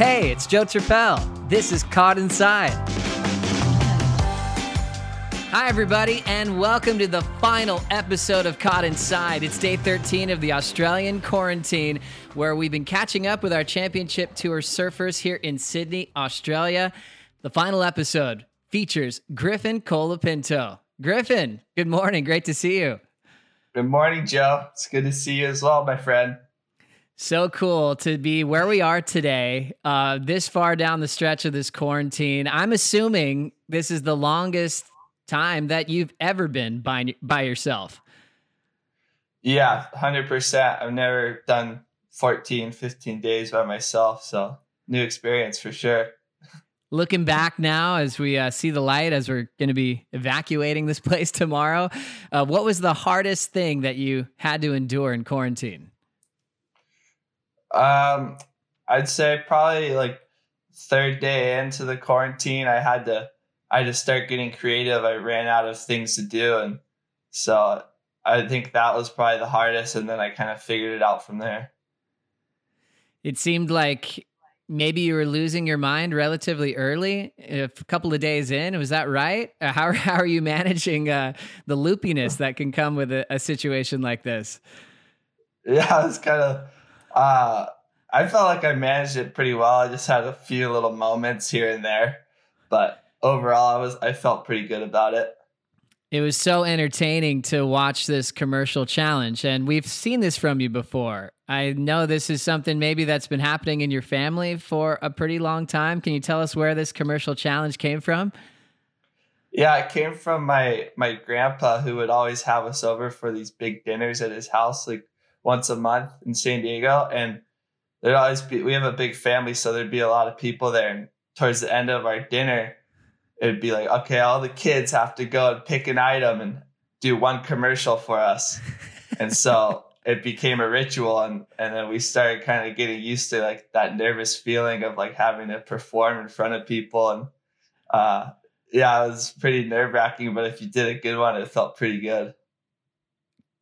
Hey, it's Joe Turpel. This is Caught Inside. Hi, everybody, and welcome to the final episode of Caught Inside. It's day 13 of the Australian quarantine, where we've been catching up with our championship tour surfers here in Sydney, Australia. The final episode features Griffin Colapinto. Griffin, good morning. Great to see you. Good morning, Joe. It's good to see you as well, my friend. So cool to be where we are today, uh, this far down the stretch of this quarantine. I'm assuming this is the longest time that you've ever been by by yourself. Yeah, 100%. I've never done 14, 15 days by myself, so new experience for sure. Looking back now, as we uh, see the light, as we're going to be evacuating this place tomorrow, uh, what was the hardest thing that you had to endure in quarantine? Um, I'd say probably like third day into the quarantine, I had to I had to start getting creative. I ran out of things to do, and so I think that was probably the hardest. And then I kind of figured it out from there. It seemed like maybe you were losing your mind relatively early, a couple of days in. Was that right? Uh, how how are you managing uh, the loopiness that can come with a, a situation like this? Yeah, it's kind of uh, I felt like I managed it pretty well. I just had a few little moments here and there, but overall, I was I felt pretty good about it. It was so entertaining to watch this commercial challenge, and we've seen this from you before. I know this is something maybe that's been happening in your family for a pretty long time. Can you tell us where this commercial challenge came from? Yeah, it came from my my grandpa who would always have us over for these big dinners at his house. Like once a month in San Diego, and there'd always be we have a big family, so there'd be a lot of people there. And towards the end of our dinner, it'd be like, okay, all the kids have to go and pick an item and do one commercial for us, and so it became a ritual, and and then we started kind of getting used to like that nervous feeling of like having to perform in front of people, and uh, yeah, it was pretty nerve wracking. But if you did a good one, it felt pretty good.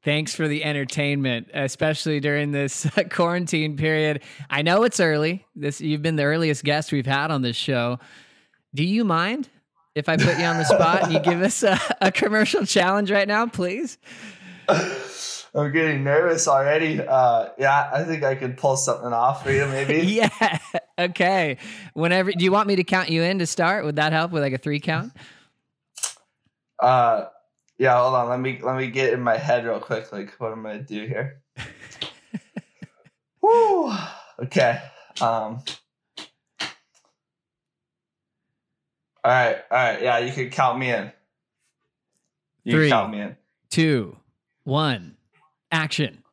Thanks for the entertainment, especially during this quarantine period. I know it's early. This you've been the earliest guest we've had on this show. Do you mind if I put you on the spot and you give us a, a commercial challenge right now, please? I'm getting nervous already. Uh, yeah, I think I could pull something off for you, maybe. yeah. Okay. Whenever, do you want me to count you in to start? Would that help with like a three count? Uh, yeah, hold on. Let me let me get in my head real quick. Like what am I'm gonna do here. Woo. Okay. Um. All right. All right. Yeah, you can count me in. You Three, count me in. Two, one, action.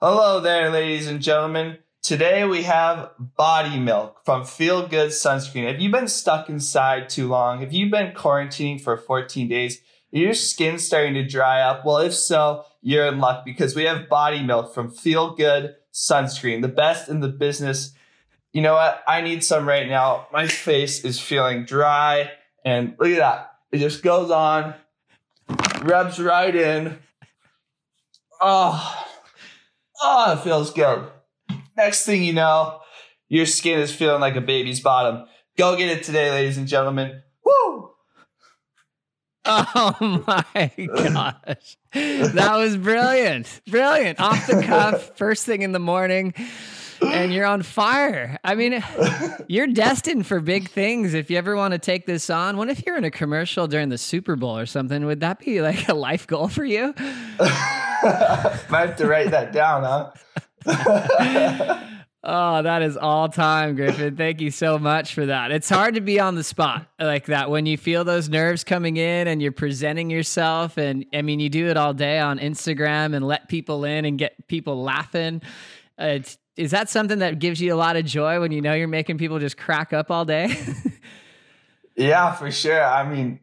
Hello there, ladies and gentlemen. Today we have body milk from Feel Good Sunscreen. Have you been stuck inside too long? Have you been quarantining for 14 days? Your skin starting to dry up? Well, if so, you're in luck because we have body milk from Feel Good Sunscreen, the best in the business. You know what? I need some right now. My face is feeling dry, and look at that. It just goes on, rubs right in. Oh, oh, it feels good. Next thing you know, your skin is feeling like a baby's bottom. Go get it today, ladies and gentlemen. Oh my gosh. That was brilliant. Brilliant. Off the cuff, first thing in the morning, and you're on fire. I mean, you're destined for big things if you ever want to take this on. What if you're in a commercial during the Super Bowl or something? Would that be like a life goal for you? Might have to write that down, huh? Oh, that is all time, Griffin. Thank you so much for that. It's hard to be on the spot like that when you feel those nerves coming in and you're presenting yourself. And I mean, you do it all day on Instagram and let people in and get people laughing. Uh, is that something that gives you a lot of joy when you know you're making people just crack up all day? yeah, for sure. I mean,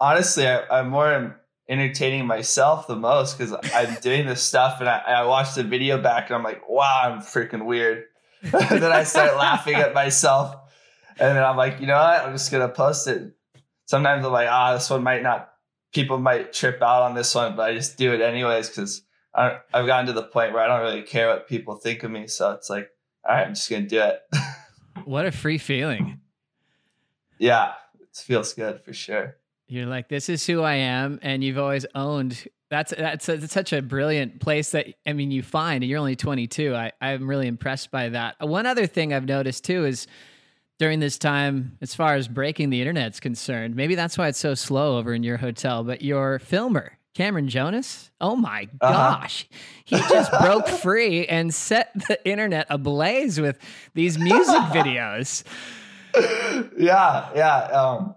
honestly, I, am more entertaining myself the most because I'm doing this stuff and I, I watch the video back and I'm like, wow, I'm freaking weird. then I start laughing at myself. And then I'm like, you know what? I'm just going to post it. Sometimes I'm like, ah, this one might not, people might trip out on this one, but I just do it anyways because I've gotten to the point where I don't really care what people think of me. So it's like, all right, I'm just going to do it. What a free feeling. Yeah, it feels good for sure. You're like, this is who I am, and you've always owned. That's that's, a, that's such a brilliant place that I mean you find, and you're only 22. I I'm really impressed by that. One other thing I've noticed too is during this time, as far as breaking the internet's concerned, maybe that's why it's so slow over in your hotel. But your filmer, Cameron Jonas, oh my uh-huh. gosh, he just broke free and set the internet ablaze with these music videos. Yeah, yeah. Um,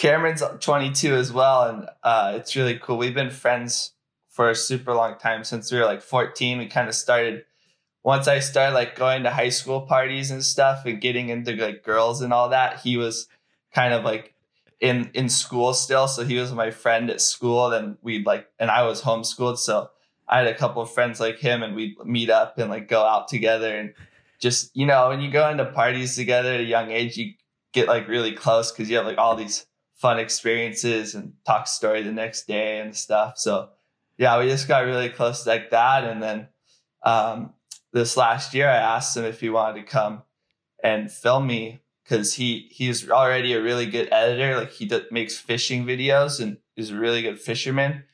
Cameron's 22 as well, and uh, it's really cool. We've been friends for a super long time since we were like 14. We kind of started once I started like going to high school parties and stuff and getting into like girls and all that. He was kind of like in in school still, so he was my friend at school. Then we'd like, and I was homeschooled, so I had a couple of friends like him, and we'd meet up and like go out together and just you know when you go into parties together at a young age, you get like really close because you have like all these fun experiences and talk story the next day and stuff. So yeah, we just got really close like that. And then um, this last year, I asked him if he wanted to come and film me because he he's already a really good editor. Like he does, makes fishing videos and is a really good fisherman.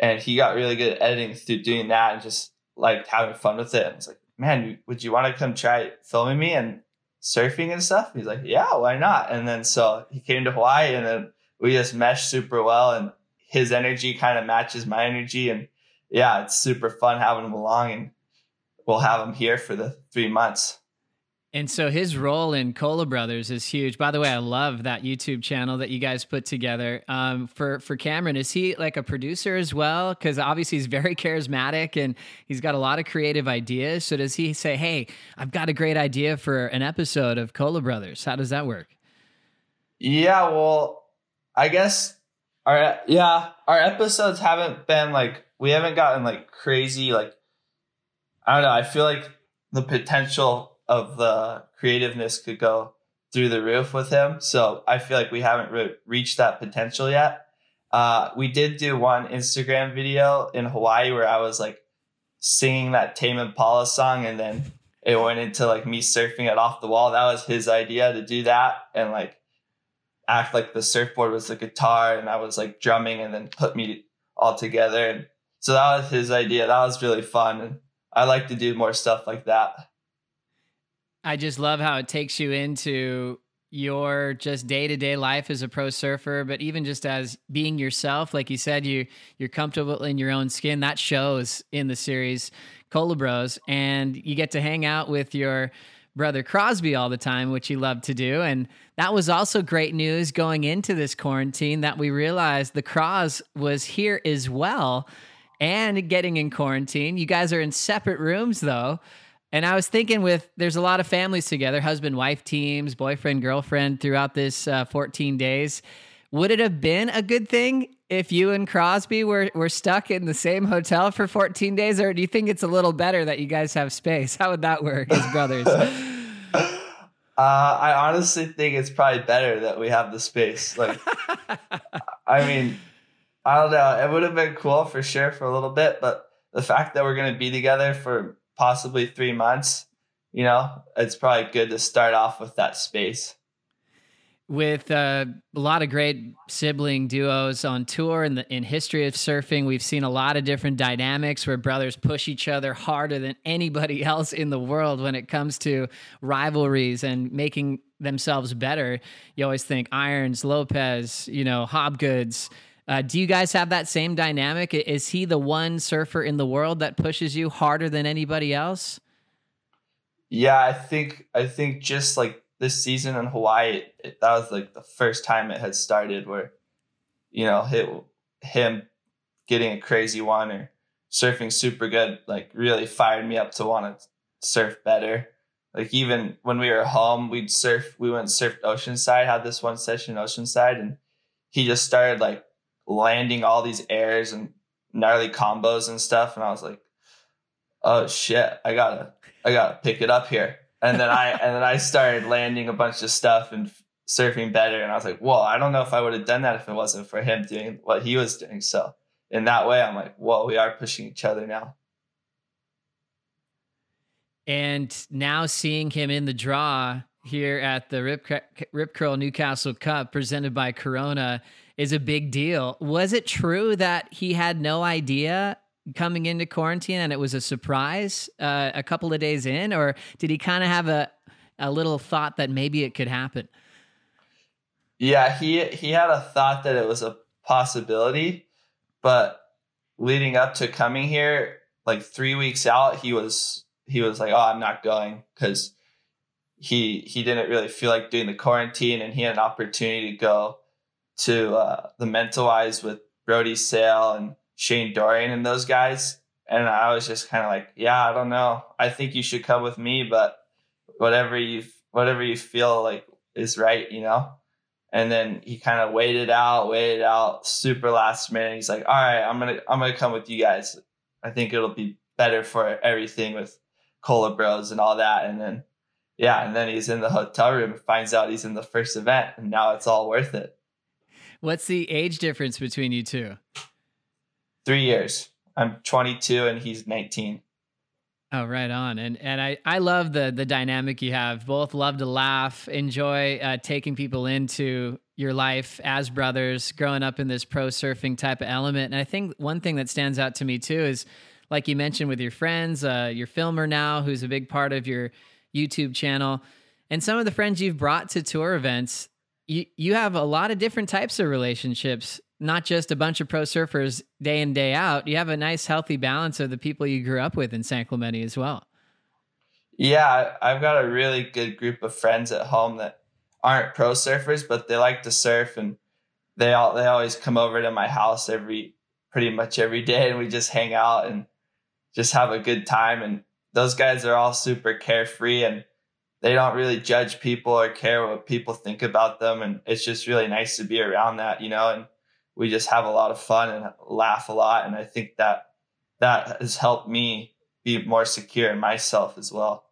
And he got really good at editing through doing that and just like having fun with it. And it's like, man, would you want to come try filming me? And surfing and stuff? He's like, yeah, why not? And then so he came to Hawaii and then we just meshed super well and his energy kind of matches my energy. And yeah, it's super fun having him along and we'll have him here for the three months. And so his role in Cola Brothers is huge. By the way, I love that YouTube channel that you guys put together. Um, for for Cameron, is he like a producer as well? Because obviously he's very charismatic and he's got a lot of creative ideas. So does he say, "Hey, I've got a great idea for an episode of Cola Brothers"? How does that work? Yeah, well, I guess our yeah our episodes haven't been like we haven't gotten like crazy like I don't know. I feel like the potential of the creativeness could go through the roof with him. So I feel like we haven't re- reached that potential yet. Uh, we did do one Instagram video in Hawaii where I was like singing that Tame Impala song and then it went into like me surfing it off the wall. That was his idea to do that and like act like the surfboard was the guitar and I was like drumming and then put me all together. And so that was his idea. That was really fun. And I like to do more stuff like that. I just love how it takes you into your just day-to-day life as a pro surfer but even just as being yourself like you said you you're comfortable in your own skin. That shows in the series cola bros and you get to hang out with your brother crosby all the time which you love to do and that was also great news going into this quarantine that we realized the cross was here as well and getting in quarantine. You guys are in separate rooms though and I was thinking, with there's a lot of families together, husband wife teams, boyfriend girlfriend throughout this uh, 14 days. Would it have been a good thing if you and Crosby were were stuck in the same hotel for 14 days, or do you think it's a little better that you guys have space? How would that work as brothers? Uh, I honestly think it's probably better that we have the space. Like, I mean, I don't know. It would have been cool for sure for a little bit, but the fact that we're going to be together for possibly three months, you know, it's probably good to start off with that space. With uh, a lot of great sibling duos on tour in the in history of surfing, we've seen a lot of different dynamics where brothers push each other harder than anybody else in the world when it comes to rivalries and making themselves better. You always think Irons, Lopez, you know, Hobgoods, uh, do you guys have that same dynamic? Is he the one surfer in the world that pushes you harder than anybody else? Yeah, I think I think just like this season in Hawaii, it, that was like the first time it had started where, you know, hit him getting a crazy one or surfing super good, like really fired me up to want to surf better. Like even when we were home, we'd surf. We went surfed Oceanside. Had this one session Oceanside, and he just started like landing all these airs and gnarly combos and stuff. And I was like, oh shit, I gotta, I gotta pick it up here. And then I, and then I started landing a bunch of stuff and surfing better. And I was like, well, I don't know if I would have done that if it wasn't for him doing what he was doing. So in that way, I'm like, well, we are pushing each other now. And now seeing him in the draw, here at the Rip, Rip Curl Newcastle Cup presented by Corona is a big deal. Was it true that he had no idea coming into quarantine and it was a surprise uh, a couple of days in, or did he kind of have a a little thought that maybe it could happen? Yeah, he he had a thought that it was a possibility, but leading up to coming here, like three weeks out, he was he was like, "Oh, I'm not going," because he he didn't really feel like doing the quarantine, and he had an opportunity to go to uh, the Mentawais with Brody Sale and Shane Dorian and those guys. And I was just kind of like, yeah, I don't know. I think you should come with me, but whatever you whatever you feel like is right, you know. And then he kind of waited out, waited out, super last minute. He's like, all right, I'm gonna I'm gonna come with you guys. I think it'll be better for everything with Cola Bros and all that. And then yeah, and then he's in the hotel room, finds out he's in the first event, and now it's all worth it. What's the age difference between you two? Three years. I'm 22 and he's 19. Oh, right on. And and I I love the the dynamic you have. Both love to laugh, enjoy uh, taking people into your life as brothers, growing up in this pro surfing type of element. And I think one thing that stands out to me too is, like you mentioned with your friends, uh, your filmer now, who's a big part of your YouTube channel, and some of the friends you've brought to tour events you you have a lot of different types of relationships, not just a bunch of pro surfers day in day out. You have a nice healthy balance of the people you grew up with in San Clemente as well. Yeah, I've got a really good group of friends at home that aren't pro surfers, but they like to surf and they all they always come over to my house every pretty much every day and we just hang out and just have a good time and those guys are all super carefree and they don't really judge people or care what people think about them. And it's just really nice to be around that, you know, and we just have a lot of fun and laugh a lot. And I think that that has helped me be more secure in myself as well.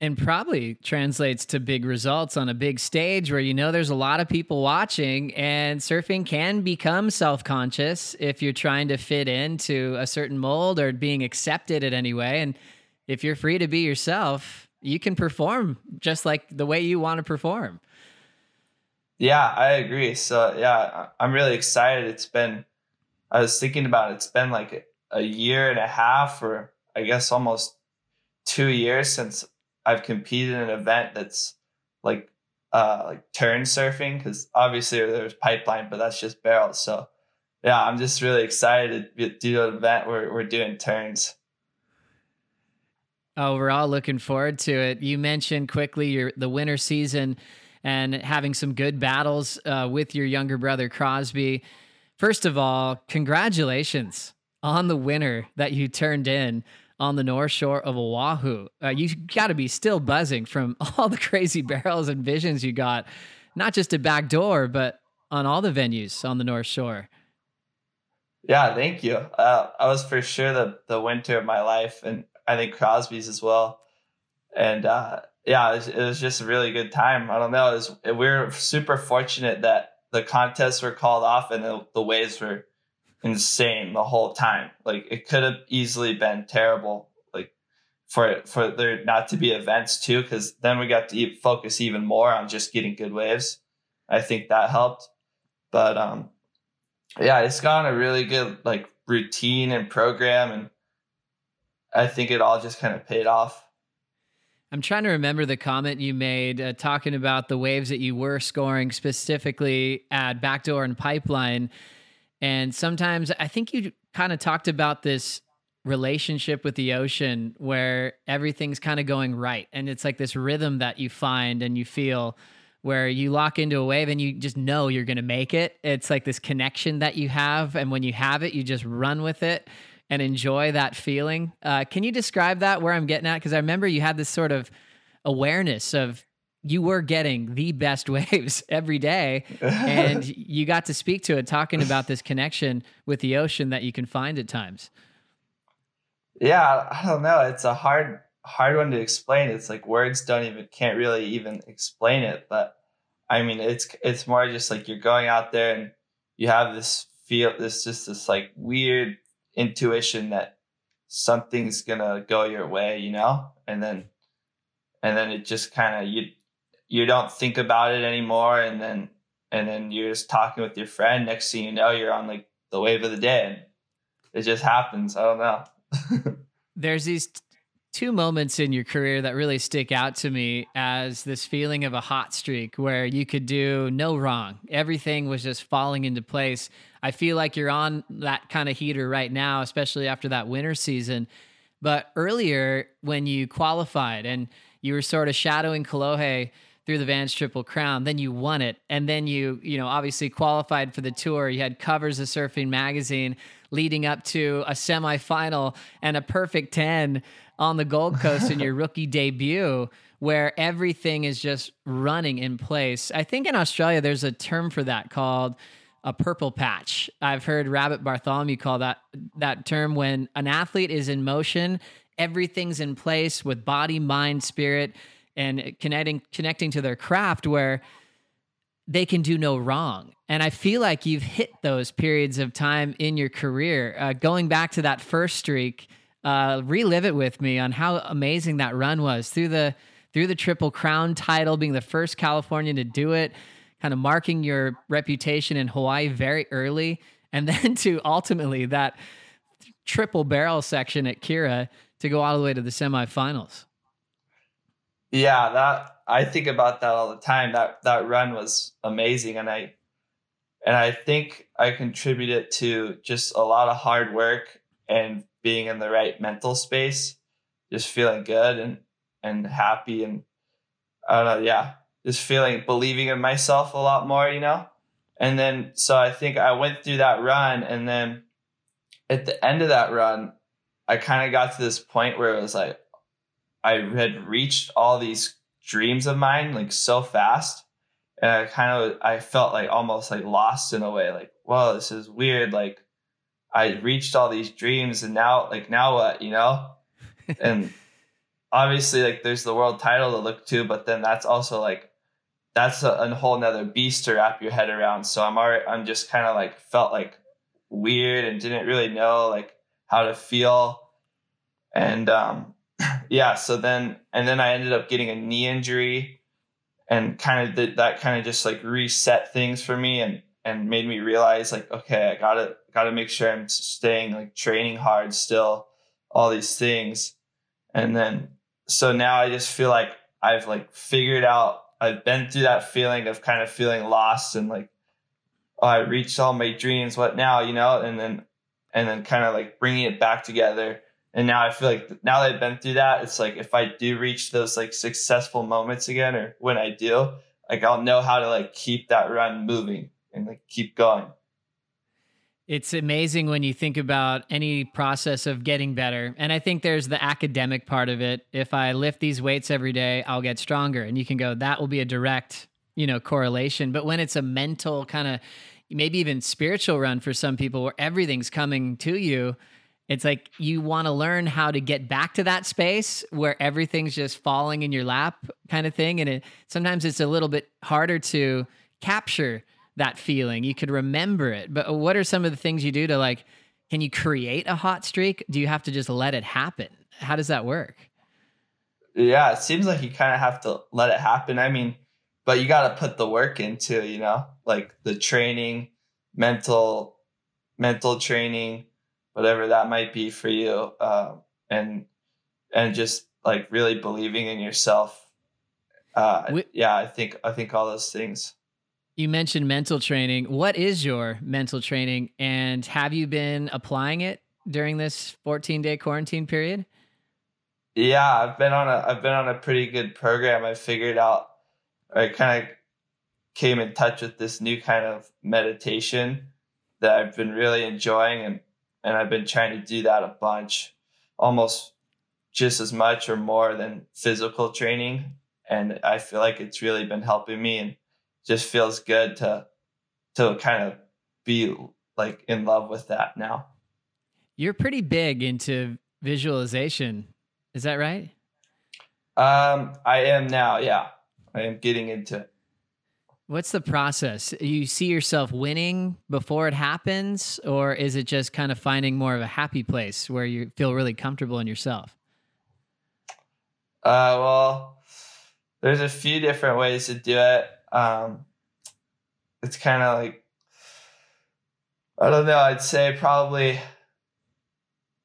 And probably translates to big results on a big stage where you know there's a lot of people watching, and surfing can become self conscious if you're trying to fit into a certain mold or being accepted in any way. And if you're free to be yourself, you can perform just like the way you want to perform. Yeah, I agree. So yeah, I'm really excited. It's been, I was thinking about it. It's been like a year and a half, or I guess almost two years since I've competed in an event that's like, uh, like turn surfing. Cause obviously there's pipeline, but that's just barrels. So yeah, I'm just really excited to do an event where we're doing turns. Oh, we're all looking forward to it. You mentioned quickly your the winter season and having some good battles uh, with your younger brother Crosby. First of all, congratulations on the winner that you turned in on the North Shore of Oahu. Uh, you got to be still buzzing from all the crazy barrels and visions you got, not just at back door, but on all the venues on the North Shore. Yeah, thank you. Uh, I was for sure the the winter of my life, and I think Crosby's as well. And uh, yeah, it was, it was, just a really good time. I don't know. It was, we were super fortunate that the contests were called off and the, the waves were insane the whole time. Like it could have easily been terrible. Like for for there not to be events too, because then we got to focus even more on just getting good waves. I think that helped. But um, yeah, it's got a really good like routine and program and I think it all just kind of paid off. I'm trying to remember the comment you made uh, talking about the waves that you were scoring specifically at Backdoor and Pipeline. And sometimes I think you kind of talked about this relationship with the ocean where everything's kind of going right. And it's like this rhythm that you find and you feel where you lock into a wave and you just know you're going to make it. It's like this connection that you have. And when you have it, you just run with it and enjoy that feeling. Uh, can you describe that where I'm getting at? Because I remember you had this sort of awareness of you were getting the best waves every day and you got to speak to it talking about this connection with the ocean that you can find at times yeah i don't know it's a hard hard one to explain it's like words don't even can't really even explain it but i mean it's it's more just like you're going out there and you have this feel this just this like weird intuition that something's gonna go your way, you know, and then and then it just kind of you you don't think about it anymore and then and then you're just talking with your friend. Next thing you know you're on like the wave of the day. And it just happens. I don't know. There's these two moments in your career that really stick out to me as this feeling of a hot streak where you could do no wrong. Everything was just falling into place. I feel like you're on that kind of heater right now especially after that winter season. But earlier when you qualified and you were sort of shadowing Kolohe through the Vans Triple Crown. Then you won it, and then you you know obviously qualified for the tour. You had covers of Surfing Magazine leading up to a semifinal and a perfect ten on the Gold Coast in your rookie debut. Where everything is just running in place. I think in Australia there's a term for that called a purple patch. I've heard Rabbit Bartholomew call that that term when an athlete is in motion, everything's in place with body, mind, spirit and connecting connecting to their craft where they can do no wrong. And I feel like you've hit those periods of time in your career. Uh, going back to that first streak, uh, relive it with me on how amazing that run was through the through the Triple Crown title, being the first Californian to do it, kind of marking your reputation in Hawaii very early, and then to ultimately that triple barrel section at Kirra to go all the way to the semifinals. Yeah, that I think about that all the time. That that run was amazing and I and I think I contributed to just a lot of hard work and being in the right mental space, just feeling good and and happy and I don't know, yeah, just feeling believing in myself a lot more, you know? And then so I think I went through that run and then at the end of that run, I kind of got to this point where it was like, I had reached all these dreams of mine like so fast. And I kind of, I felt like almost like lost in a way, like, whoa, this is weird. Like, I reached all these dreams and now, like, now what, you know? and obviously, like, there's the world title to look to, but then that's also like, that's a, a whole nother beast to wrap your head around. So I'm already, I'm just kind of like, felt like weird and didn't really know like how to feel. And, um, yeah, so then and then I ended up getting a knee injury and kind of did that kind of just like reset things for me and and made me realize like okay, I got to got to make sure I'm staying like training hard still all these things. And then so now I just feel like I've like figured out I've been through that feeling of kind of feeling lost and like oh, I reached all my dreams what now, you know, and then and then kind of like bringing it back together and now I feel like now that I've been through that, it's like if I do reach those like successful moments again, or when I do, like I'll know how to like keep that run moving and like keep going. It's amazing when you think about any process of getting better. And I think there's the academic part of it. If I lift these weights every day, I'll get stronger. And you can go, that will be a direct, you know, correlation. But when it's a mental kind of, maybe even spiritual run for some people where everything's coming to you, it's like you want to learn how to get back to that space where everything's just falling in your lap kind of thing and it sometimes it's a little bit harder to capture that feeling. You could remember it. But what are some of the things you do to like can you create a hot streak? Do you have to just let it happen? How does that work? Yeah, it seems like you kind of have to let it happen. I mean, but you got to put the work into, you know, like the training, mental mental training, whatever that might be for you, uh, and and just like really believing in yourself. Uh, we, yeah, I think I think all those things. You mentioned mental training. What is your mental training, and have you been applying it during this 14 day quarantine period? Yeah, I've been on a I've been on a pretty good program. I figured out I kind of came in touch with this new kind of meditation that I've been really enjoying and and I've been trying to do that a bunch, almost just as much or more than physical training. And I feel like it's really been helping me and just feels good to to kind of be like in love with that now. You're pretty big into visualization. Is that right? Um, I am now, yeah. I am getting into it. What's the process? You see yourself winning before it happens, or is it just kind of finding more of a happy place where you feel really comfortable in yourself? Uh, well, there's a few different ways to do it. Um, it's kind of like I don't know. I'd say probably.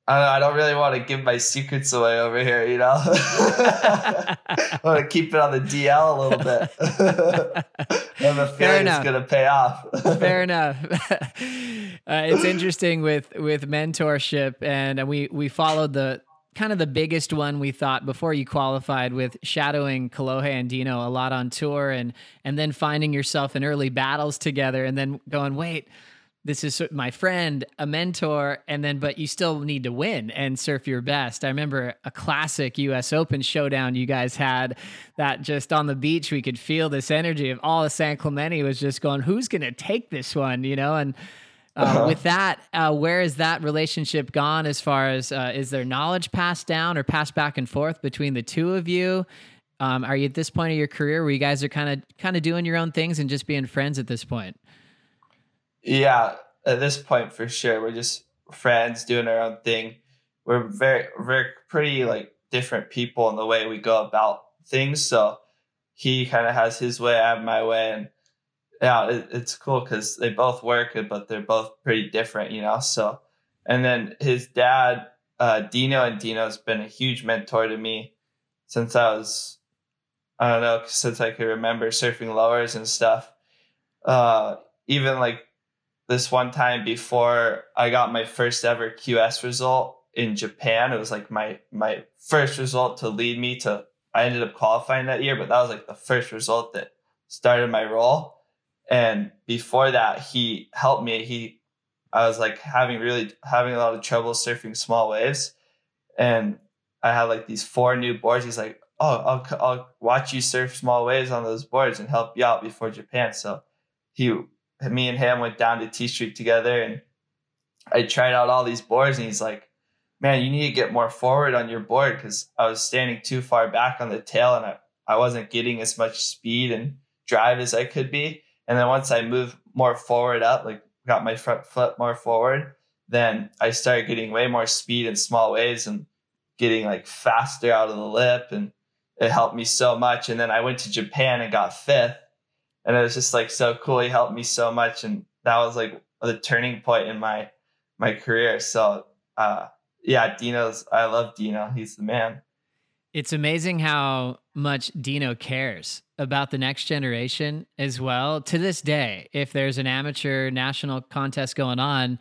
I don't, know, I don't really want to give my secrets away over here, you know. I want to keep it on the DL a little bit. I have a feeling it's going to pay off. Fair enough. Uh, it's interesting with with mentorship, and we we followed the kind of the biggest one we thought before you qualified with shadowing Kolohe and Dino a lot on tour, and and then finding yourself in early battles together, and then going, wait this is my friend, a mentor, and then but you still need to win and surf your best. I remember a classic US Open showdown you guys had that just on the beach we could feel this energy of all of San Clemente was just going, who's going to take this one, you know? And uh, uh-huh. with that, uh, where is that relationship gone as far as uh, is there knowledge passed down or passed back and forth between the two of you? Um, are you at this point of your career where you guys are kind of kind of doing your own things and just being friends at this point? Yeah, at this point for sure, we're just friends doing our own thing. We're very, very pretty like different people in the way we go about things. So he kind of has his way, I have my way, and yeah, it, it's cool because they both work, but they're both pretty different, you know. So, and then his dad, uh, Dino, and Dino's been a huge mentor to me since I was, I don't know, since I could remember surfing lowers and stuff. Uh, even like this one time before I got my first ever QS result in Japan. It was like my my first result to lead me to I ended up qualifying that year, but that was like the first result that started my roll. And before that, he helped me. He I was like having really having a lot of trouble surfing small waves. And I had like these four new boards. He's like, "Oh, I'll I'll watch you surf small waves on those boards and help you out before Japan." So he me and him went down to T Street together and I tried out all these boards and he's like, man, you need to get more forward on your board because I was standing too far back on the tail and I, I wasn't getting as much speed and drive as I could be. And then once I moved more forward up, like got my front foot more forward, then I started getting way more speed in small waves and getting like faster out of the lip. And it helped me so much. And then I went to Japan and got fifth and it was just like so cool. He helped me so much, and that was like the turning point in my my career. So uh, yeah, Dino's. I love Dino. He's the man. It's amazing how much Dino cares about the next generation as well. To this day, if there's an amateur national contest going on,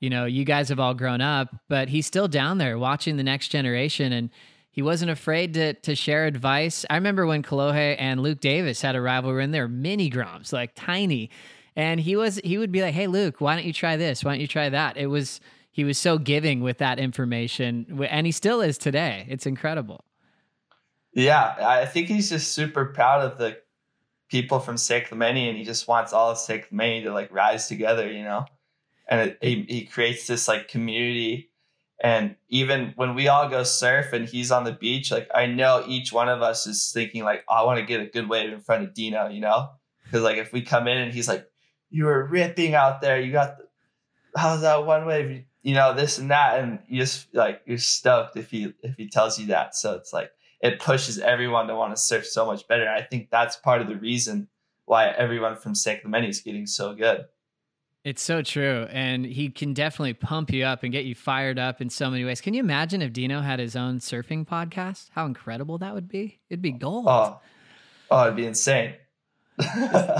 you know, you guys have all grown up, but he's still down there watching the next generation and he wasn't afraid to to share advice. I remember when Kolohe and Luke Davis had a rivalry and they're mini groms, like tiny. And he was he would be like, "Hey Luke, why don't you try this? Why don't you try that?" It was he was so giving with that information and he still is today. It's incredible. Yeah, I think he's just super proud of the people from San Clemente and he just wants all of Clemente to like rise together, you know? And it, he, he creates this like community and even when we all go surf and he's on the beach, like I know each one of us is thinking like, oh, I want to get a good wave in front of Dino, you know? Because like if we come in and he's like, you were ripping out there, you got how's that one wave? You know, this and that, and you just like you're stoked if he if he tells you that. So it's like it pushes everyone to want to surf so much better. I think that's part of the reason why everyone from San Clemente is getting so good. It's so true. And he can definitely pump you up and get you fired up in so many ways. Can you imagine if Dino had his own surfing podcast? How incredible that would be. It'd be gold. Oh, oh it'd be insane.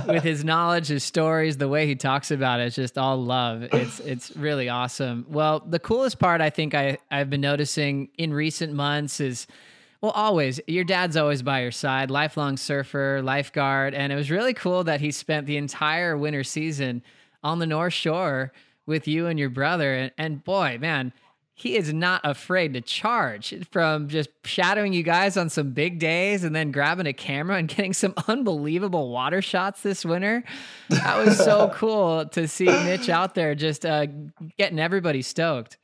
With his knowledge, his stories, the way he talks about it, it's just all love. It's it's really awesome. Well, the coolest part I think I, I've been noticing in recent months is well, always. Your dad's always by your side, lifelong surfer, lifeguard. And it was really cool that he spent the entire winter season on the North Shore with you and your brother. And, and boy, man, he is not afraid to charge from just shadowing you guys on some big days and then grabbing a camera and getting some unbelievable water shots this winter. That was so cool to see Mitch out there just uh, getting everybody stoked.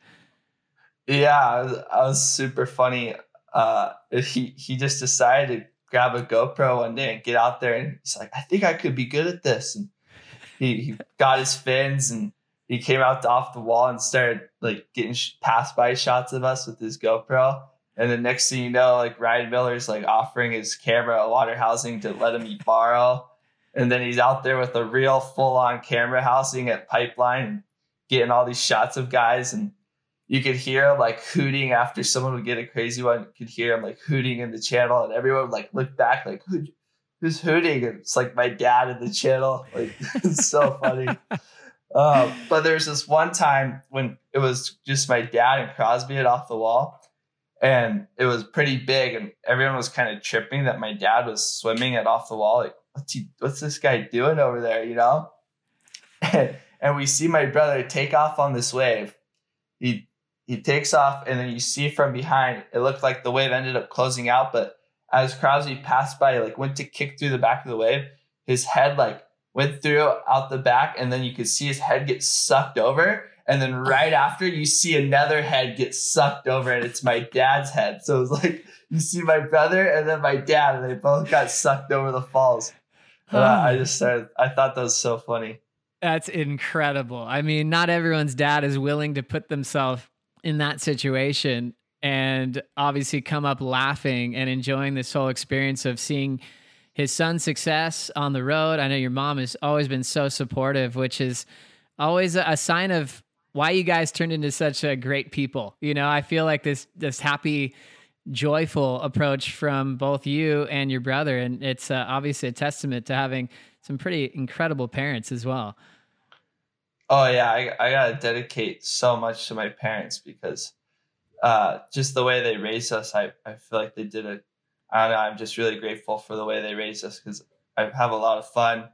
Yeah, I was super funny. Uh, he he just decided to grab a GoPro one day and get out there, and he's like, "I think I could be good at this." And he, he got his fins and he came out off the wall and started like getting passed by shots of us with his GoPro. And the next thing you know, like Ryan Miller's like offering his camera a water housing to let him borrow. And then he's out there with a real full on camera housing at Pipeline, getting all these shots of guys. And you could hear him like hooting after someone would get a crazy one. You could hear him like hooting in the channel, and everyone would like look back, like, Who, who's hooting? It's like my dad in the channel. Like, it's so funny. Uh, but there's this one time when it was just my dad and Crosby it off the wall and it was pretty big and everyone was kind of tripping that my dad was swimming it off the wall like what's he what's this guy doing over there you know and, and we see my brother take off on this wave he he takes off and then you see from behind it looked like the wave ended up closing out but as crosby passed by like went to kick through the back of the wave his head like went through out the back and then you could see his head get sucked over and then right after, you see another head get sucked over, and it's my dad's head. So it's like you see my brother and then my dad, and they both got sucked over the falls. Uh, I just started, I thought that was so funny. That's incredible. I mean, not everyone's dad is willing to put themselves in that situation and obviously come up laughing and enjoying this whole experience of seeing his son's success on the road. I know your mom has always been so supportive, which is always a sign of why you guys turned into such a great people. You know, I feel like this this happy, joyful approach from both you and your brother, and it's uh, obviously a testament to having some pretty incredible parents as well. Oh yeah, I, I gotta dedicate so much to my parents because uh, just the way they raised us, I, I feel like they did a. I don't know. I'm just really grateful for the way they raised us because I have a lot of fun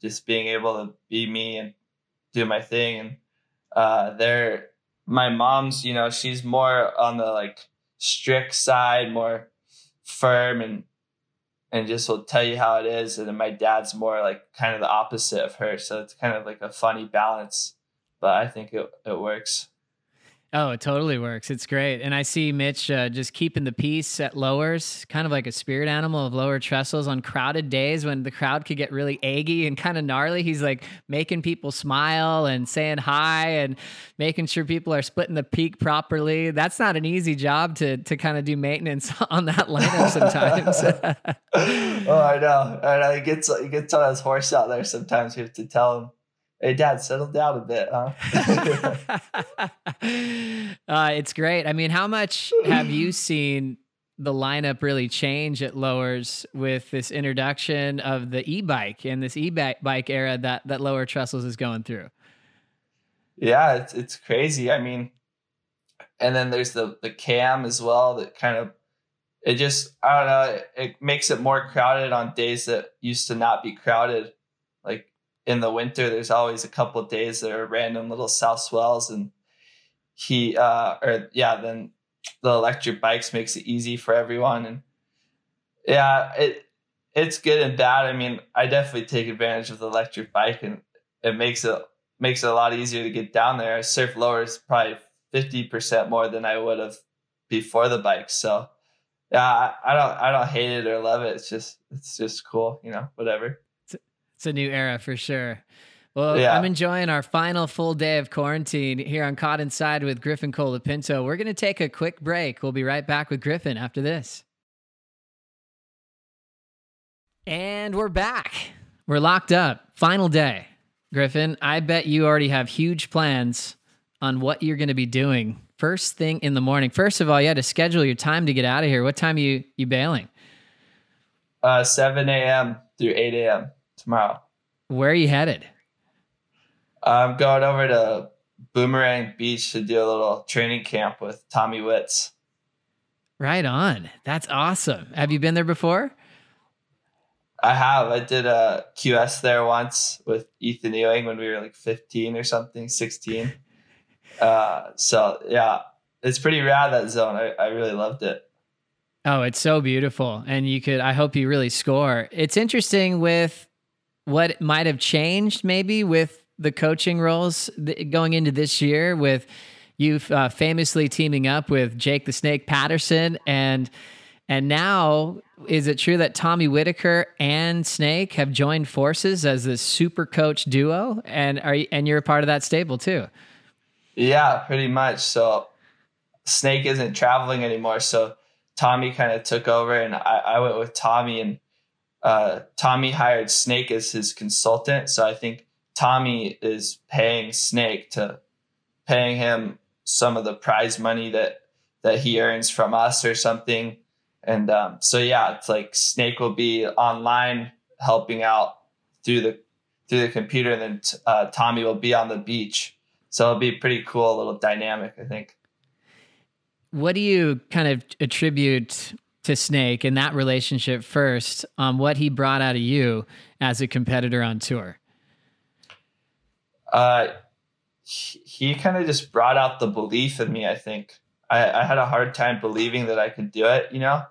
just being able to be me and do my thing and uh, they're my mom's, you know, she's more on the like strict side, more firm and and just will tell you how it is. And then my dad's more like kind of the opposite of her. So it's kind of like a funny balance. But I think it, it works. Oh, it totally works. It's great. And I see Mitch uh, just keeping the peace at lowers, kind of like a spirit animal of lower trestles on crowded days when the crowd could get really eggy and kind of gnarly. He's like making people smile and saying hi and making sure people are splitting the peak properly. That's not an easy job to to kind of do maintenance on that lineup sometimes. oh, I know. I know. He gets he gets on his horse out there sometimes. You have to tell him Hey, Dad, settle down a bit, huh? uh, it's great. I mean, how much have you seen the lineup really change at Lowers with this introduction of the e-bike and this e-bike era that that Lower Trestles is going through? Yeah, it's it's crazy. I mean, and then there's the the cam as well that kind of it just I don't know it, it makes it more crowded on days that used to not be crowded. In the winter, there's always a couple of days that are random little south swells, and he uh, or yeah, then the electric bikes makes it easy for everyone, and yeah, it it's good and bad. I mean, I definitely take advantage of the electric bike, and it makes it makes it a lot easier to get down there. I surf lowers probably fifty percent more than I would have before the bike, so yeah, I, I don't I don't hate it or love it. It's just it's just cool, you know, whatever. It's a new era for sure. Well, yeah. I'm enjoying our final full day of quarantine here on Caught Inside with Griffin Colapinto. We're going to take a quick break. We'll be right back with Griffin after this. And we're back. We're locked up. Final day. Griffin, I bet you already have huge plans on what you're going to be doing first thing in the morning. First of all, you had to schedule your time to get out of here. What time are you you bailing? Uh, 7 a.m. through 8 a.m tomorrow. Where are you headed? I'm going over to Boomerang Beach to do a little training camp with Tommy Witz. Right on. That's awesome. Have you been there before? I have. I did a QS there once with Ethan Ewing when we were like 15 or something, 16. uh, so yeah, it's pretty rad that zone. I, I really loved it. Oh, it's so beautiful. And you could, I hope you really score. It's interesting with what might have changed maybe with the coaching roles going into this year with you uh, famously teaming up with Jake the Snake Patterson and and now is it true that Tommy Whitaker and Snake have joined forces as this super coach duo and are you, and you're a part of that stable too? Yeah, pretty much. So Snake isn't traveling anymore, so Tommy kind of took over, and I, I went with Tommy, and uh, Tommy hired Snake as his consultant. So I think Tommy is paying Snake to paying him some of the prize money that that he earns from us or something. And um, so yeah, it's like Snake will be online helping out through the through the computer, and then uh, Tommy will be on the beach. So it'll be pretty cool, a little dynamic, I think. What do you kind of attribute to Snake in that relationship first on what he brought out of you as a competitor on tour? Uh, he, kind of just brought out the belief in me. I think I, I had a hard time believing that I could do it, you know,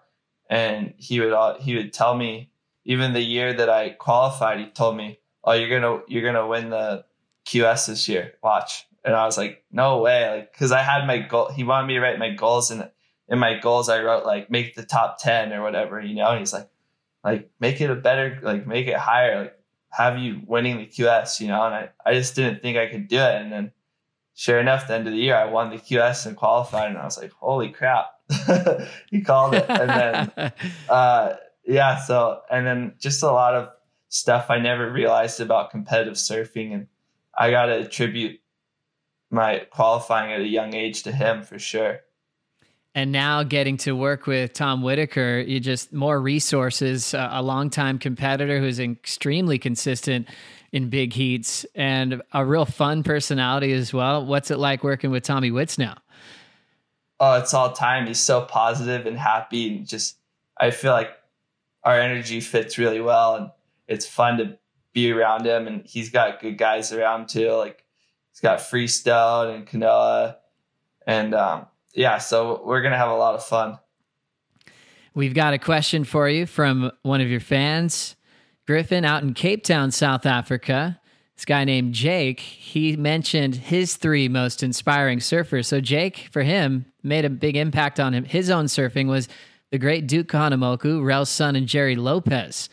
and he would uh, he would tell me even the year that I qualified, he told me, "Oh, you're gonna you're gonna win the QS this year. Watch." And I was like, "No way!" Like, because I had my goal. He wanted me to write my goals, and in my goals, I wrote like make the top ten or whatever, you know. And he's like, like make it a better, like make it higher, like have you winning the QS, you know. And I I just didn't think I could do it, and then sure enough, the end of the year, I won the QS and qualified, and I was like, holy crap, he called it, and then. uh yeah, so and then just a lot of stuff I never realized about competitive surfing, and I got to attribute my qualifying at a young age to him for sure. And now getting to work with Tom Whitaker, you just more resources, uh, a longtime competitor who's extremely consistent in big heats and a real fun personality as well. What's it like working with Tommy Witz now? Oh, it's all time. He's so positive and happy and just I feel like our energy fits really well and it's fun to be around him and he's got good guys around too like he's got freestone and Kanoa and um, yeah so we're gonna have a lot of fun we've got a question for you from one of your fans griffin out in cape town south africa this guy named jake he mentioned his three most inspiring surfers so jake for him made a big impact on him his own surfing was the great Duke Kahanamoku, Rell Sunn, and Gerry Lopez.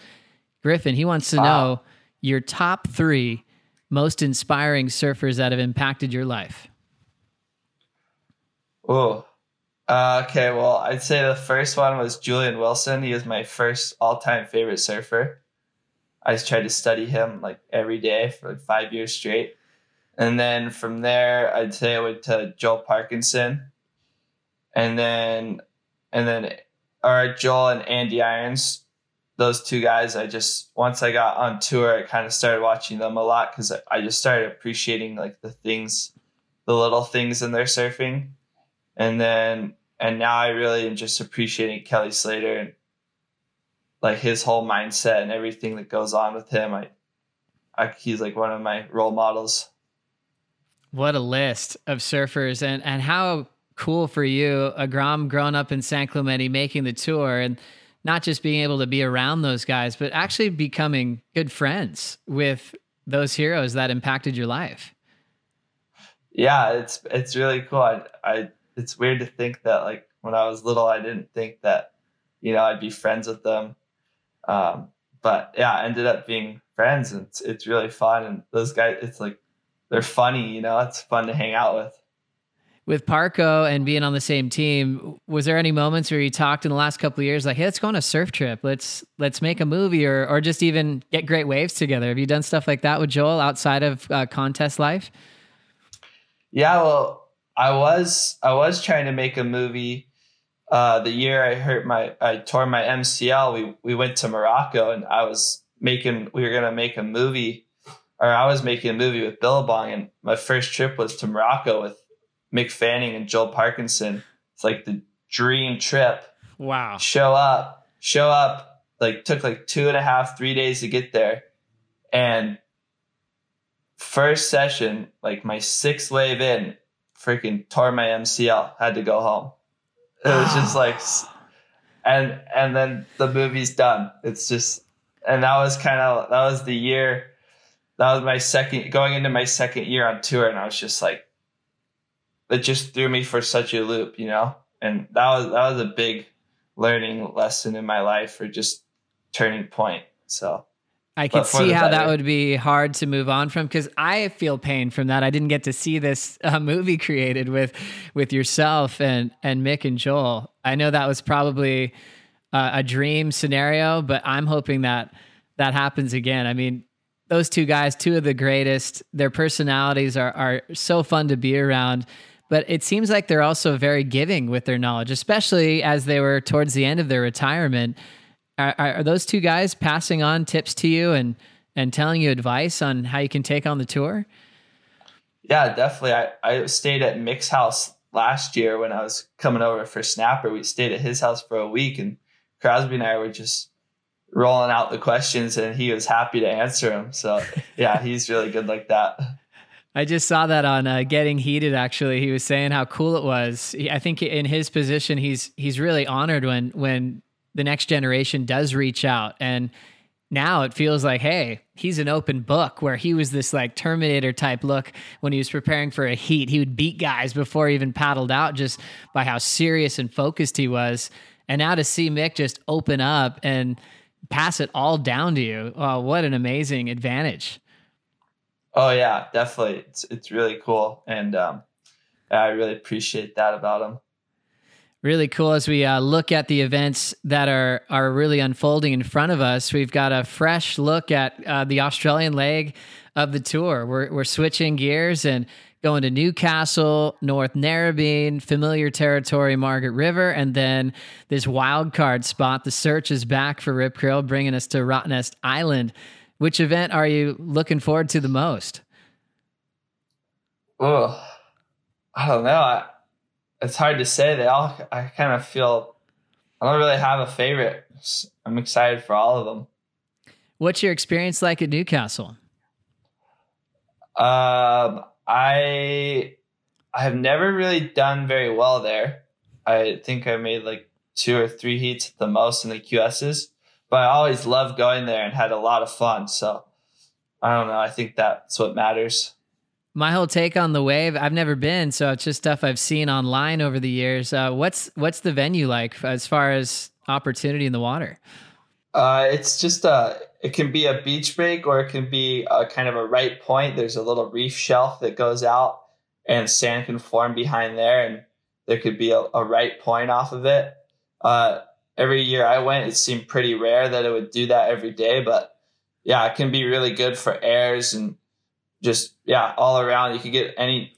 Griffin, he wants to wow. know your top three most inspiring surfers that have impacted your life. Oh, uh, okay. Well, I'd say the first one was Julian Wilson. He was my first all time favorite surfer. I just tried to study him like every day for like five years straight. And then from there, I'd say I went to Joel Parkinson. And then, and then or Joel and Andy Irons, those two guys, I just once I got on tour, I kind of started watching them a lot because I just started appreciating like the things, the little things in their surfing, and then and now I really am just appreciating Kelly Slater and like his whole mindset and everything that goes on with him. I, I he's like one of my role models. What a list of surfers and and how cool for you, Agram growing up in San Clemente, making the tour, and not just being able to be around those guys, but actually becoming good friends with those heroes that impacted your life. Yeah, it's it's really cool. I, I it's weird to think that like when I was little, I didn't think that you know I'd be friends with them. Um, but yeah, I ended up being friends, and it's it's really fun. And those guys, it's like they're funny. You know, it's fun to hang out with with Parko and being on the same team, was there any moments where you talked in the last couple of years like, "Hey, let's go on a surf trip. Let's let's make a movie, or or just even get great waves together"? Have you done stuff like that with Joel outside of uh, contest life? Yeah, well, I was I was trying to make a movie. Uh, the year I hurt my I tore my MCL, we we went to Morocco, and I was making we were gonna make a movie, or I was making a movie with Billabong, and my first trip was to Morocco with Mick Fanning and Joel Parkinson. It's like the dream trip. Wow. Show up, show up. Like took like two and a half, three days to get there. And first session, like my sixth wave in, freaking tore my MCL. Had to go home. It was just like, and and then the movie's done. It's just, and that was kind of that was the year. That was my second going into my second year on tour, and I was just like, it just threw me for such a loop, you know? And that was that was a big learning lesson in my life or just turning point. So I could see how better. that would be hard to move on from because I feel pain from that. I didn't get to see this uh, movie created with with yourself and and Mick and Joel. I know that was probably uh, a dream scenario, but I'm hoping that that happens again. I mean, those two guys, two of the greatest. Their personalities are are so fun to be around. But it seems like they're also very giving with their knowledge, especially as they were towards the end of their retirement are, are those two guys passing on tips to you and and telling you advice on how you can take on the tour? Yeah, definitely. I, I stayed at Mick's house last year when I was coming over for Snapper. We stayed at his house for a week, and Crosby and I were just rolling out the questions, and he was happy to answer them. So, yeah, he's really good like that. I just saw that on uh, Getting Heated. Actually, he was saying how cool it was. He, I think in his position, he's he's really honored when when the next generation does reach out. And now it feels like hey he's an open book where he was this like terminator type look when he was preparing for a heat. He would beat guys before he even paddled out just by how serious and focused he was. And now to see mick just open up and pass it all down to you oh, what an amazing advantage. Oh yeah definitely. It's, it's really cool. And um, i really appreciate that about him Really cool as we uh, look at the events that are are really unfolding in front of us. We've got a fresh look at uh, the Australian leg of the tour. We're we're switching gears and going to Newcastle, North Narrabeen, familiar territory, Margaret River, and then this wild card spot. The search is back for Rip Curl, bringing us to Rottnest Island. Which event are you looking forward to the most? Oh, I don't know. I, it's hard to say. They all I kind of feel I don't really have a favorite. I'm excited for all of them. What's your experience like at Newcastle? Um, I I have never really done very well there. I think I made like two or three heats at the most in the QSs, but I always loved going there and had a lot of fun. So I don't know. I think that's what matters my whole take on the wave i've never been so it's just stuff i've seen online over the years. Uh, what's what's the venue like as far as opportunity in the water? Uh, it's just a uh, it can be a beach break or it can be a kind of a right point. There's a little reef shelf that goes out and sand can form behind there and there could be a, a right point off of it. Uh, every year i went it seemed pretty rare that it would do that every day but yeah it can be really good for airs and just yeah, all around. You could get any,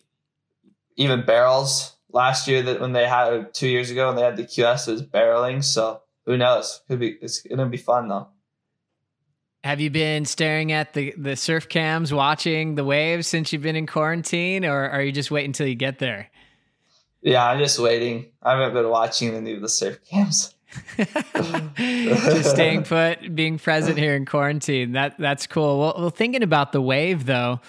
even barrels. Last year that when they had two years ago when they had the QS, it was barreling. So who knows? Could be it's gonna be fun though. Have you been staring at the the surf cams, watching the waves since you've been in quarantine, or are you just waiting until you get there? Yeah, I'm just waiting. I haven't been watching any of the surf cams. Just staying put, being present here in quarantine. That that's cool. Well, well, thinking about the wave though,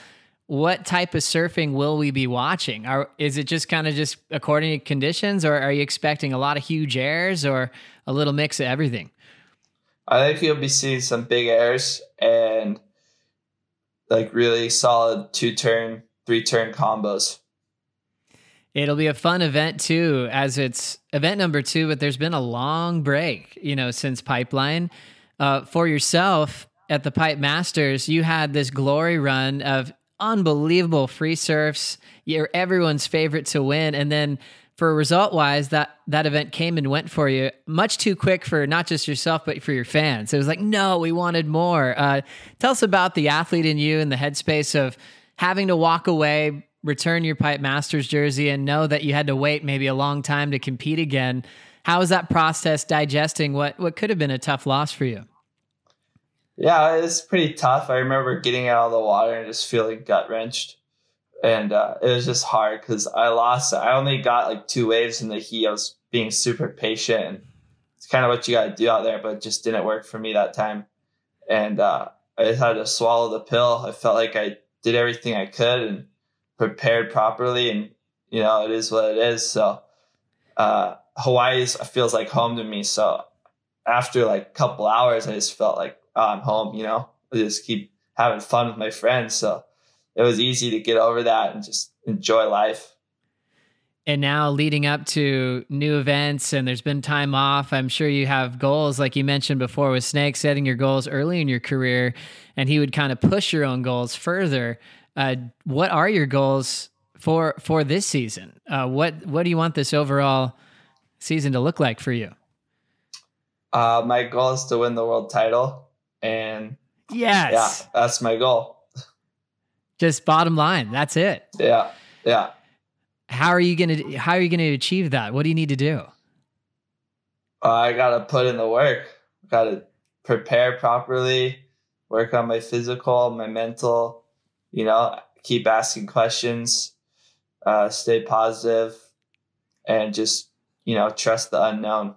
what type of surfing will we be watching? Are, is it just kind of just according to conditions, or are you expecting a lot of huge airs or a little mix of everything? I think you'll be seeing some big airs and like really solid two turn, three turn combos. It'll be a fun event too, as it's event number two, but there's been a long break, you know, since Pipeline. Uh, for yourself at the Pipe Masters, you had this glory run of unbelievable free surfs. You're everyone's favorite to win. And then for result wise, that that event came and went for you much too quick for not just yourself but for your fans. It was like, no, we wanted more. Uh, tell us about the athlete in you and the headspace of having to walk away, return your Pipe Masters jersey, and know that you had to wait maybe a long time to compete again. How was that process digesting what what could have been a tough loss for you? Yeah, it's pretty tough. I remember getting out of the water and just feeling gut wrenched. And uh, it was just hard because I lost. I only got like two waves in the heat. I was being super patient. And it's kind of what you got to do out there, but it just didn't work for me that time. And uh, I just had to swallow the pill. I felt like I did everything I could and prepared properly. And, you know, it is what it is. So uh, Hawaii feels like home to me. So after like a couple hours, I just felt like oh, I'm home, you know, I just keep having fun with my friends. So it was easy to get over that and just enjoy life. and now leading up to new events and there's been time off i'm sure you have goals like you mentioned before with snake setting your goals early in your career and he would kind of push your own goals further uh, what are your goals for for this season? Uh, what what do you want this overall season to look like for you? Uh, my goal is to win the world title and yes. yeah that's my goal. Just bottom line that's it. Yeah yeah. How are you going to how are you to achieve that? What do you need to do? Uh, i gotta put in the work. Gotta prepare properly work on my physical my mental you know keep asking questions uh, stay positive and just you know trust the unknown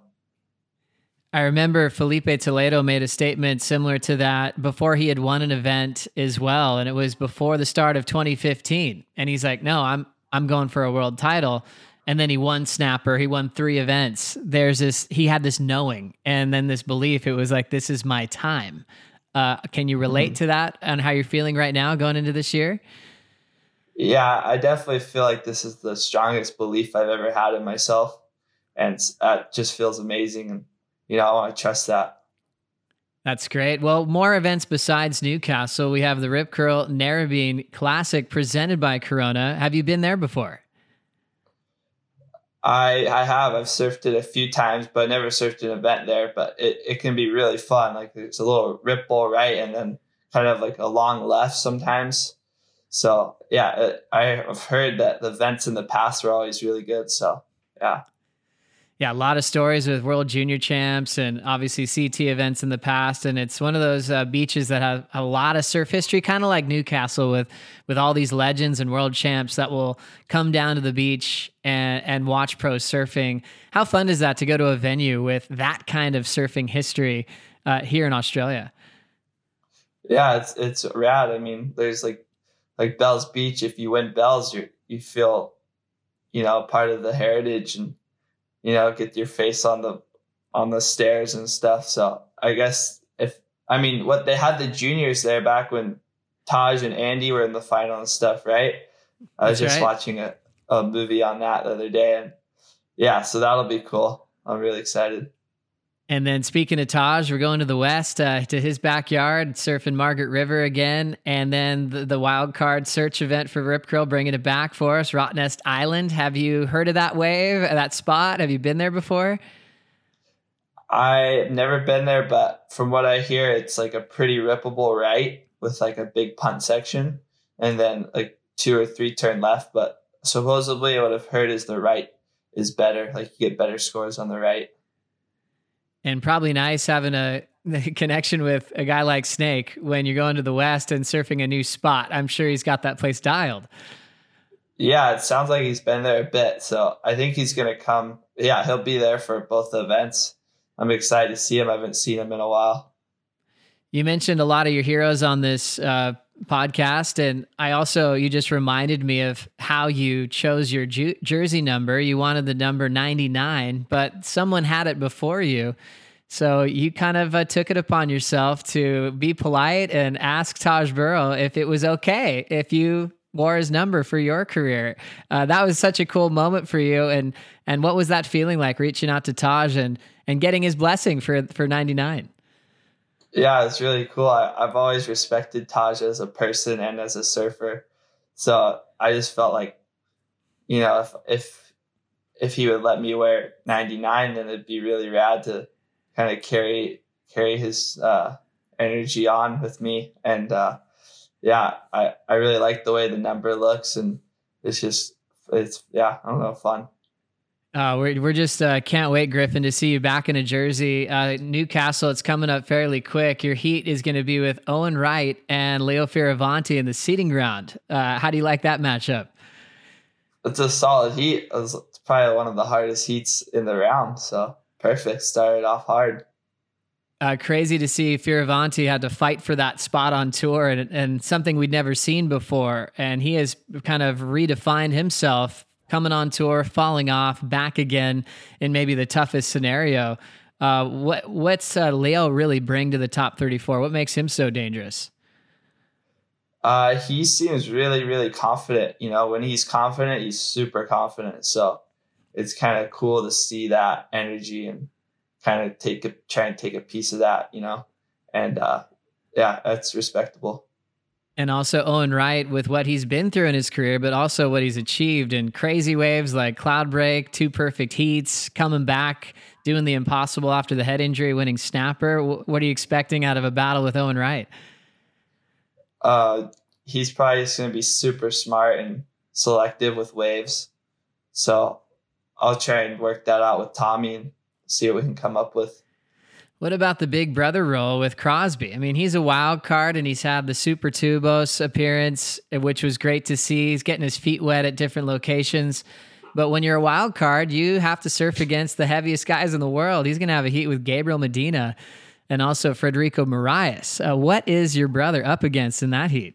I remember Filipe Toledo made a statement similar to that before he had won an event as well, and it was before the start of 2015. And he's like, "No, I'm I'm going for a world title. And then he won Snapper. He won three events. There's this, he had this knowing and then this belief. It was like, this is my time. Uh, can you relate mm-hmm. to that and how you're feeling right now going into this year? Yeah, I definitely feel like this is the strongest belief I've ever had in myself. And that just feels amazing. And, you know, I want to trust that. That's great. Well, more events besides Newcastle. We have the Rip Curl Narrabeen Classic presented by Corona. Have you been there before? I I have. I've surfed it a few times, but never surfed an event there. But it, it can be really fun. Like it's a little ripple right, and then kind of like a long left sometimes. So yeah, it, I've heard that the vents in the past were always really good. So yeah yeah, a lot of stories with World Junior Champs and obviously CT events in the past, and it's one of those uh, beaches that have a lot of surf history, kind of like Newcastle, with with all these legends and world champs that will come down to the beach and and watch pro surfing. How fun is that to go to a venue with that kind of surfing history uh, here in Australia? Yeah, it's it's rad. I mean, there's like like Bell's Beach. If you win Bell's, you you feel you know part of the heritage and you know, get your face on the on the stairs and stuff. So I guess if I mean what they had the juniors there back when Taj and Andy were in the final and stuff, right? I was That's just right. watching a, a movie on that the other day and yeah, so that'll be cool. I'm really excited. And then speaking of Taj, we're going to the west uh, to his backyard, surfing Margaret River again, and then the, the wild card search event for Rip Curl, bringing it back for us, Rottnest Island. Have you heard of that wave, that spot? Have you been there before? I've never been there, but from what I hear, it's like a pretty rippable right with like a big punt section, and then like two or three turn left. But supposedly, what I've heard is the right is better. Like you get better scores on the right and probably nice having a connection with a guy like Snake when you're going to the West and surfing a new spot. I'm sure he's got that place dialed. Yeah, it sounds like he's been there a bit. So I think he's going to come. Yeah, he'll be there for both the events. I'm excited to see him. I haven't seen him in a while. You mentioned a lot of your heroes on this uh, podcast. And I also, you just reminded me of how you chose your ju- jersey number. You wanted the number 99, but someone had it before you. So you kind of uh, took it upon yourself to be polite and ask Taj Burrow if it was okay if you wore his number for your career. Uh, that was such a cool moment for you. And and what was that feeling like reaching out to Taj and and getting his blessing for for 99? Yeah, it's really cool. I, I've always respected Taj as a person and as a surfer. So I just felt like, you know, if if if he would let me wear 99, then it'd be really rad to kind of carry carry his uh, energy on with me. And uh, yeah, I I really like the way the number looks, and it's just it's yeah, I don't know, fun. Uh, we're we're just uh, can't wait, Griffin, to see you back in a jersey. Uh, Newcastle, it's coming up fairly quick. Your heat is going to be with Owen Wright and Leo Fioravanti in the seating ground. Uh, how do you like that matchup? It's a solid heat. It's probably one of the hardest heats in the round. So perfect. Started off hard. Uh, crazy to see Fioravanti had to fight for that spot on tour and, and something we'd never seen before. And he has kind of redefined himself coming on tour, falling off, back again in maybe the toughest scenario. Uh, what what's uh, Leo really bring to the top 34? What makes him so dangerous? Uh, he seems really, really confident. You know, when he's confident, he's super confident. So it's kind of cool to see that energy and kind of take a try and take a piece of that. You know, and uh, yeah, that's respectable. And also Owen Wright with what he's been through in his career, but also what he's achieved in crazy waves like Cloudbreak, two perfect heats, coming back, doing the impossible after the head injury, winning snapper. What are you expecting out of a battle with Owen Wright? Uh, he's probably just going to be super smart and selective with waves. So I'll try and work that out with Tommy and see what we can come up with. What about the big brother role with Crosby? I mean, he's a wild card and he's had the Supertubos appearance, which was great to see. He's getting his feet wet at different locations. But when you're a wild card, you have to surf against the heaviest guys in the world. He's going to have a heat with Gabriel Medina and also Frederico Morais. Uh, what is your brother up against in that heat?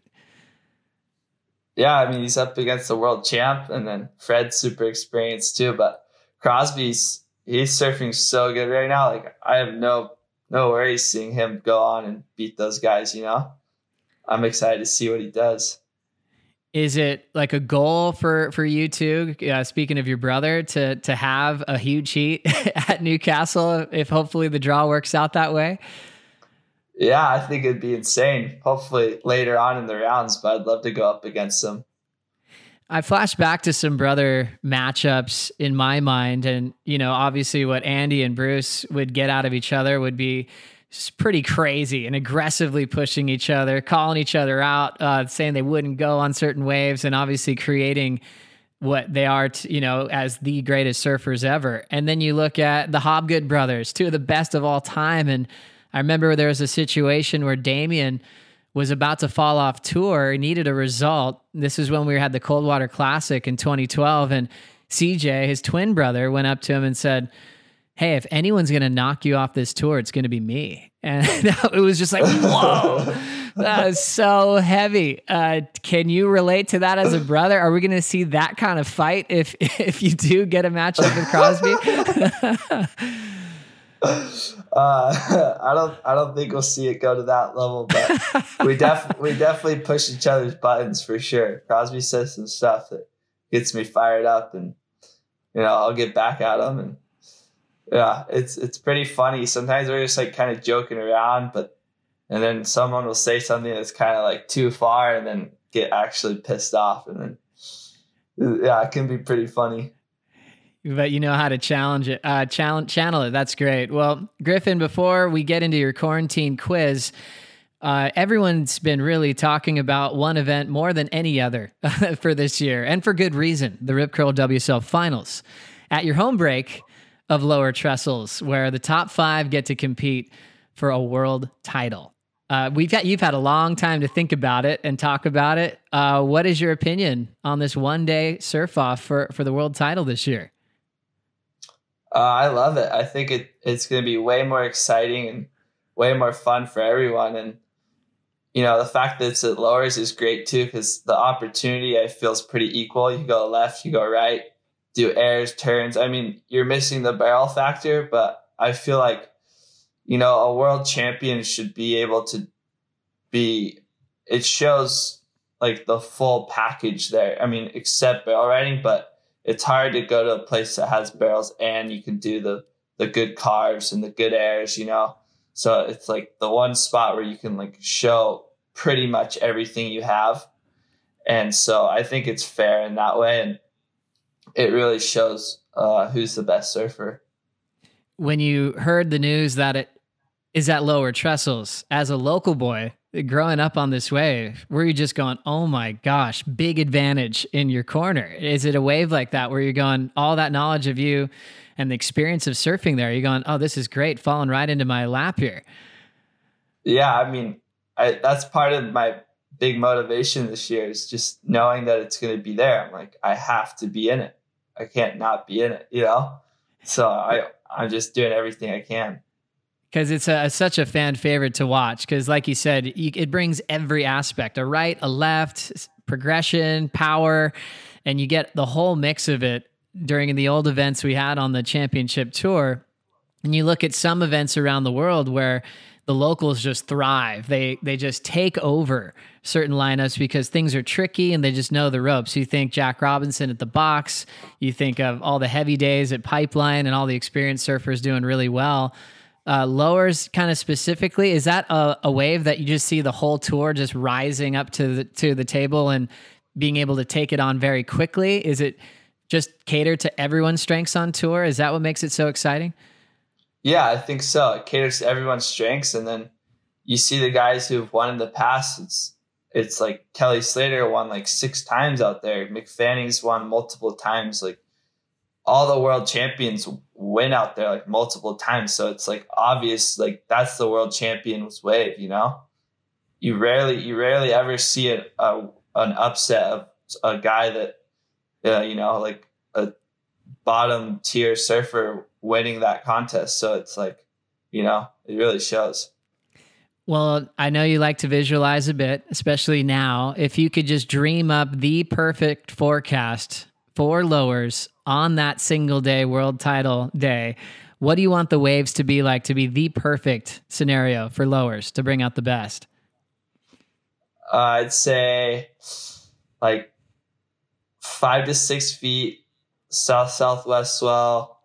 Yeah, I mean, he's up against the world champ, and then Fred's super experienced too. But Crosby's he's surfing so good right now. Like I have no no worries seeing him go on and beat those guys. You know, I'm excited to see what he does. Is it like a goal for for you too? Uh, speaking of your brother, to to have a huge heat at Newcastle, if hopefully the draw works out that way. Yeah, I think it'd be insane. Hopefully later on in the rounds, but I'd love to go up against them. I flash back to some brother matchups in my mind, and you know, obviously, what Andy and Bruce would get out of each other would be pretty crazy and aggressively pushing each other, calling each other out, uh, saying they wouldn't go on certain waves, and obviously creating what they are, you know, as the greatest surfers ever. And then you look at the Hobgood brothers, two of the best of all time. And I remember there was a situation where Damien was about to fall off tour, needed a result. This is when we had the Coldwater Classic in 2012. And CJ, his twin brother, went up to him and said, Hey, if anyone's going to knock you off this tour, it's going to be me. And it was just like, whoa, that is so heavy. Uh, can you relate to that as a brother? Are we going to see that kind of fight if if you do get a matchup with Crosby? Uh, I don't I don't think we'll see it go to that level, but we def we definitely push each other's buttons for sure. Crosby says some stuff that gets me fired up, and you know I'll get back at him, and yeah, it's it's pretty funny. Sometimes we're just like kind of joking around, but and then someone will say something that's kind of like too far, and then get actually pissed off, and then yeah, it can be pretty funny but you know how to challenge it, uh, challenge, channel it. That's great. Well, Griffin, before we get into your quarantine quiz, uh, everyone's been really talking about one event more than any other for this year, and for good reason the Rip Curl WSL Finals. At your home break of lower trestles, where the top five get to compete for a world title. Uh, we've got you've had a long time to think about it and talk about it. Uh, what is your opinion on this one day surf off for for the world title this year? Uh, I love it. I think it it's going to be way more exciting and way more fun for everyone. And you know, the fact that it's at lowers is great too because the opportunity I feel is pretty equal. You go left, you go right, do airs, turns. I mean, you're missing the barrel factor, but I feel like you know a world champion should be able to be. It shows like the full package there. I mean, except barrel riding, but it's hard to go to a place that has barrels and you can do the the good carves and the good airs, you know. So it's like the one spot where you can like show pretty much everything you have. And so I think it's fair in that way and it really shows uh, who's the best surfer. When you heard the news that it is at lower trestles as a local boy, growing up on this wave, were you just going, oh my gosh, big advantage in your corner? Is it a wave like that where you're going, all that knowledge of you and the experience of surfing there, you're going, oh, this is great, falling right into my lap here? Yeah, I mean, I, that's part of my big motivation this year is just knowing that it's going to be there. I'm like, I have to be in it. I can't not be in it, you know? So I, I'm just doing everything I can because it's a, such a fan favorite to watch. Because, like you said, you, it brings every aspect a right, a left, progression, power, and you get the whole mix of it during the old events we had on the championship tour. And you look at some events around the world where the locals just thrive. They they just take over certain lineups because things are tricky and they just know the ropes. You think Jack Robinson at the box, you think of all the heavy days at Pipeline and all the experienced surfers doing really well. Uh, lowers kind of specifically is that a, a wave that you just see the whole tour just rising up to the to the table and being able to take it on very quickly? Is it just cater to everyone's strengths on tour? Is that what makes it so exciting? Yeah, I think so. It caters to everyone's strengths, and then you see the guys who've won in the past. It's it's like Kelly Slater won like six times out there. Mick Fanning's won multiple times. Like all the world champions win out there like multiple times. So it's like obvious, like that's the world champion's wave. You know, you rarely you rarely ever see a, a an upset of a guy that uh, you know like a bottom tier surfer winning that contest. So it's like, you know, it really shows. Well, I know you like to visualize a bit, especially now. If you could just dream up the perfect forecast for lowers on that single day world title day, what do you want the waves to be like to be the perfect scenario for lowers to bring out the best? Uh, I'd say like five to six feet, south southwest swell,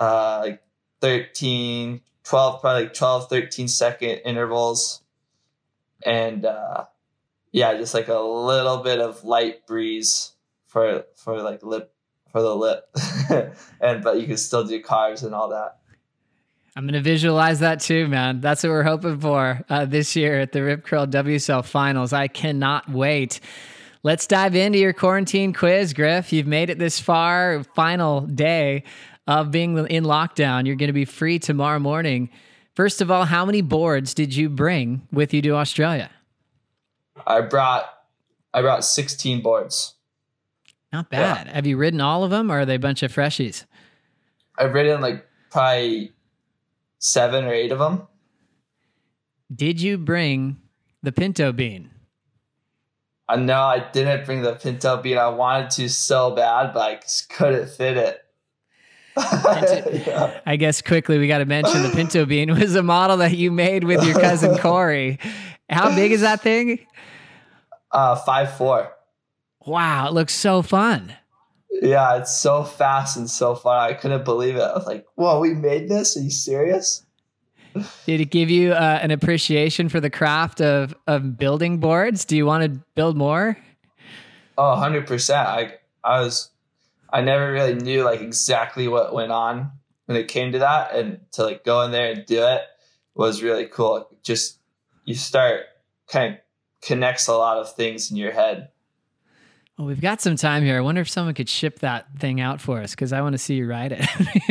uh, like 13, 12, probably like 12, 13 second intervals. And uh, yeah, just like a little bit of light breeze for for like lip for the lip. and but you can still do carves and all that. I'm gonna visualize that too, man. That's what we're hoping for uh, this year at the Rip Curl WSL Finals. I cannot wait. Let's dive into your quarantine quiz, Griff. You've made it this far, final day of being in lockdown. You're going to be free tomorrow morning. First of all, how many boards did you bring with you to Australia? I brought I brought 16 boards. Not bad. Yeah. Have you ridden all of them or are they a bunch of freshies? I've ridden like probably seven or eight of them. Did you bring the pinto bean? Uh, no, I didn't bring the pinto bean. I wanted to so bad, but I just couldn't fit it. I guess quickly we got to mention the Pinto Bean was a model that you made with your cousin Corey. How big is that thing? Uh, five four. Wow, it looks so fun. Yeah, it's so fast and so fun. I couldn't believe it. I was like, "Whoa, we made this? Are you serious?" Did it give you uh, an appreciation for the craft of of building boards? Do you want to build more? Oh, 100%. I I was I never really knew like exactly what went on when it came to that, and to like go in there and do it was really cool. Just you start kind of connects a lot of things in your head. Well, we've got some time here. I wonder if someone could ship that thing out for us because I want to see you ride it.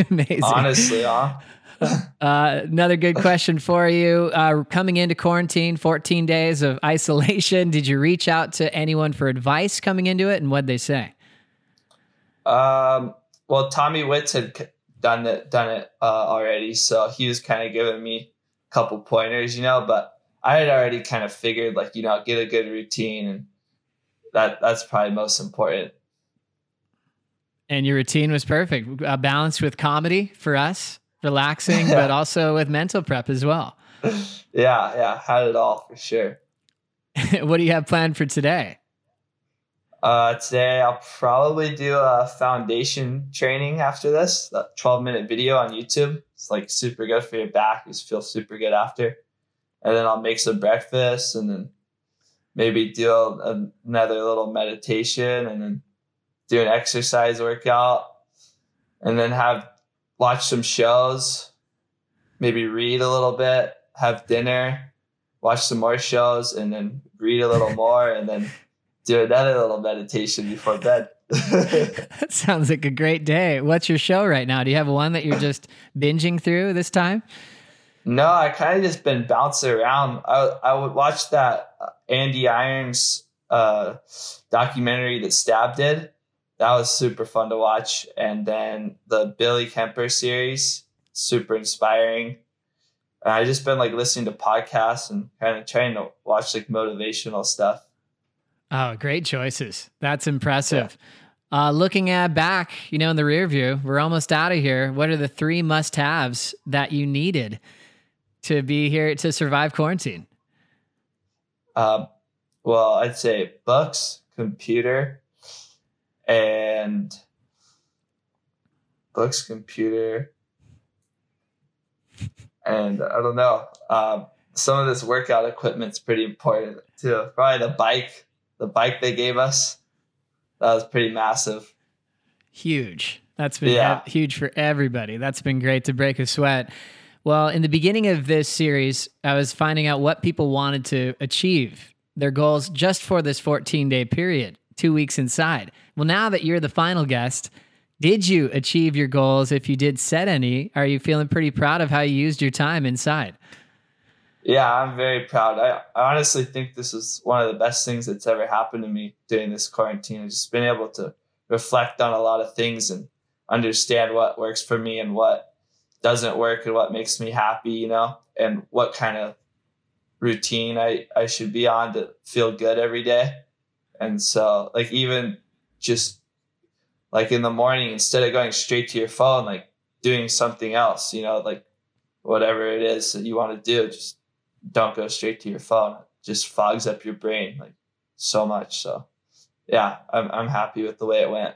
Amazing. Honestly, huh? uh, another good question for you. Uh, coming into quarantine, 14 days of isolation, did you reach out to anyone for advice coming into it and what'd they say? Um, well, Tommy Witz had done it done it uh, already, so he was kind of giving me a couple pointers, you know. But I had already kind of figured, like, you know, get a good routine, and that that's probably most important. And your routine was perfect, uh, balanced with comedy for us, relaxing, yeah. but also with mental prep as well. Yeah, yeah, had it all for sure. what do you have planned for today? Uh, today I'll probably do a foundation training after this, that 12 minute video on YouTube. It's like super good for your back. You feel super good after. And then I'll make some breakfast and then maybe do a, another little meditation and then do an exercise workout and then have watch some shows, maybe read a little bit, have dinner, watch some more shows and then read a little more and then do another little meditation before bed. that sounds like a great day. What's your show right now? Do you have one that you're just binging through this time? No, I kind of just been bouncing around. I I would watch that Andy Irons uh, documentary that Stab did. That was super fun to watch, and then the Billy Kemper series, super inspiring. And I just been like listening to podcasts and kind of trying to watch like motivational stuff. Oh, great choices. That's impressive. Yeah. Uh, looking at back, you know, in the rear view, we're almost out of here. What are the three must haves that you needed to be here to survive quarantine? Um, well, I'd say books, computer, and books, computer, and I don't know. Um, some of this workout equipment's pretty important too. Probably the bike, the bike they gave us, that was pretty massive. Huge. That's been Yeah. huge for everybody. That's been great to break a sweat. Well, in the beginning of this series, I was finding out what people wanted to achieve, their goals just for this 14 day period, two weeks inside. Well, now that you're the final guest, did you achieve your goals? If you did set any, are you feeling pretty proud of how you used your time inside? Yeah, I'm very proud. I, I honestly think this is one of the best things that's ever happened to me during this quarantine. Just been able to reflect on a lot of things and understand what works for me and what doesn't work and what makes me happy, you know, and what kind of routine I, I should be on to feel good every day. And so, like, even just like in the morning, instead of going straight to your phone, like doing something else, you know, like whatever it is that you want to do, just don't go straight to your phone. It just fogs up your brain like so much. So yeah, I'm I'm happy with the way it went.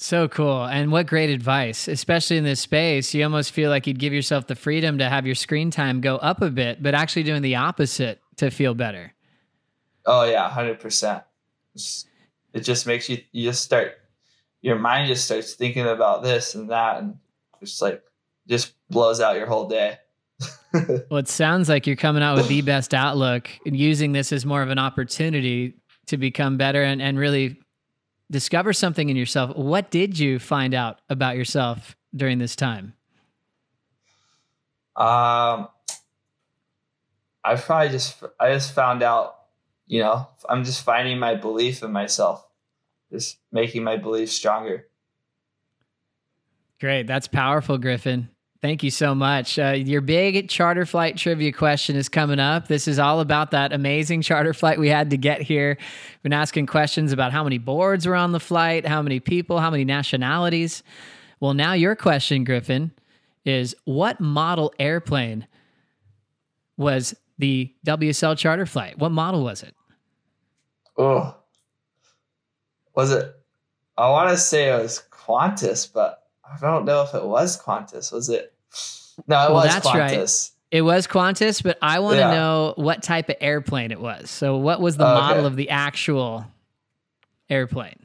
So cool. And what great advice, especially in this space. You almost feel like you'd give yourself the freedom to have your screen time go up a bit, but actually doing the opposite to feel better. Oh yeah, hundred percent. It just makes you you just start your mind just starts thinking about this and that and just like just blows out your whole day. Well, it sounds like you're coming out with the best outlook and using this as more of an opportunity to become better and, and really discover something in yourself. What did you find out about yourself during this time? Um, I probably just I just found out, you know, I'm just finding my belief in myself, just making my belief stronger. Great. That's powerful, Griffin. Thank you so much. Uh, your big charter flight trivia question is coming up. This is all about that amazing charter flight we had to get here. We've been asking questions about how many boards were on the flight, how many people, how many nationalities. Well, now your question, Griffin, is what model airplane was the WSL charter flight? What model was it? Oh, was it? I want to say it was Qantas, but I don't know if it was Qantas. Was it? No, it Well, was that's Qantas. right. It was Qantas, but I want to Yeah. know what type of airplane it was. So, what was the Oh, model okay. of the actual airplane?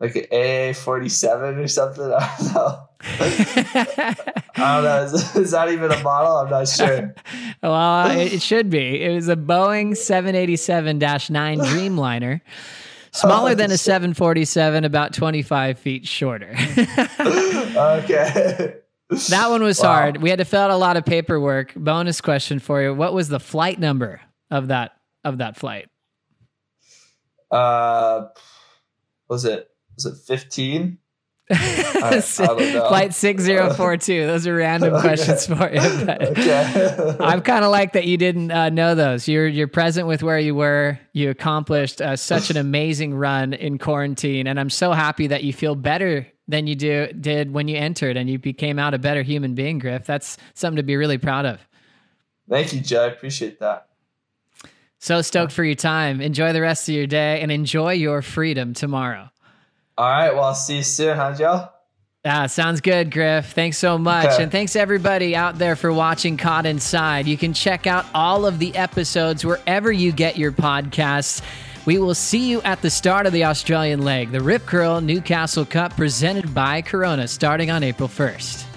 Like an AA forty seven or something. I don't know. I don't know. Is, is that even a model? I'm not sure. well, it, it should be. It was a Boeing 787 9 Dreamliner, smaller Oh, than a 747, about 25 feet shorter. okay. that one was Wow. hard. We had to fill out a lot of paperwork. Bonus question for you: What was the flight number of that of that flight? Uh, was it was it 15? I. Flight 6042. Those are random Okay. questions for you. Okay. I'm kind of like that you didn't uh, know those. You're you're present with where you were. You accomplished uh, such an amazing run in quarantine, and I'm so happy that you feel better than you do did when you entered, and you became out a better human being, Griff. That's something to be really proud of. Thank you, Joe. I appreciate that. So stoked for your time. Enjoy the rest of your day, and enjoy your freedom tomorrow. All right. Well, I'll see you soon, huh, Joe? Ah, sounds good, Griff. Thanks so much. Okay. And thanks everybody out there for watching Caught Inside. You can check out all of the episodes wherever you get your podcasts. We will see you at the start of the Australian leg, the Rip Curl Newcastle Cup presented by Corona starting on April 1st.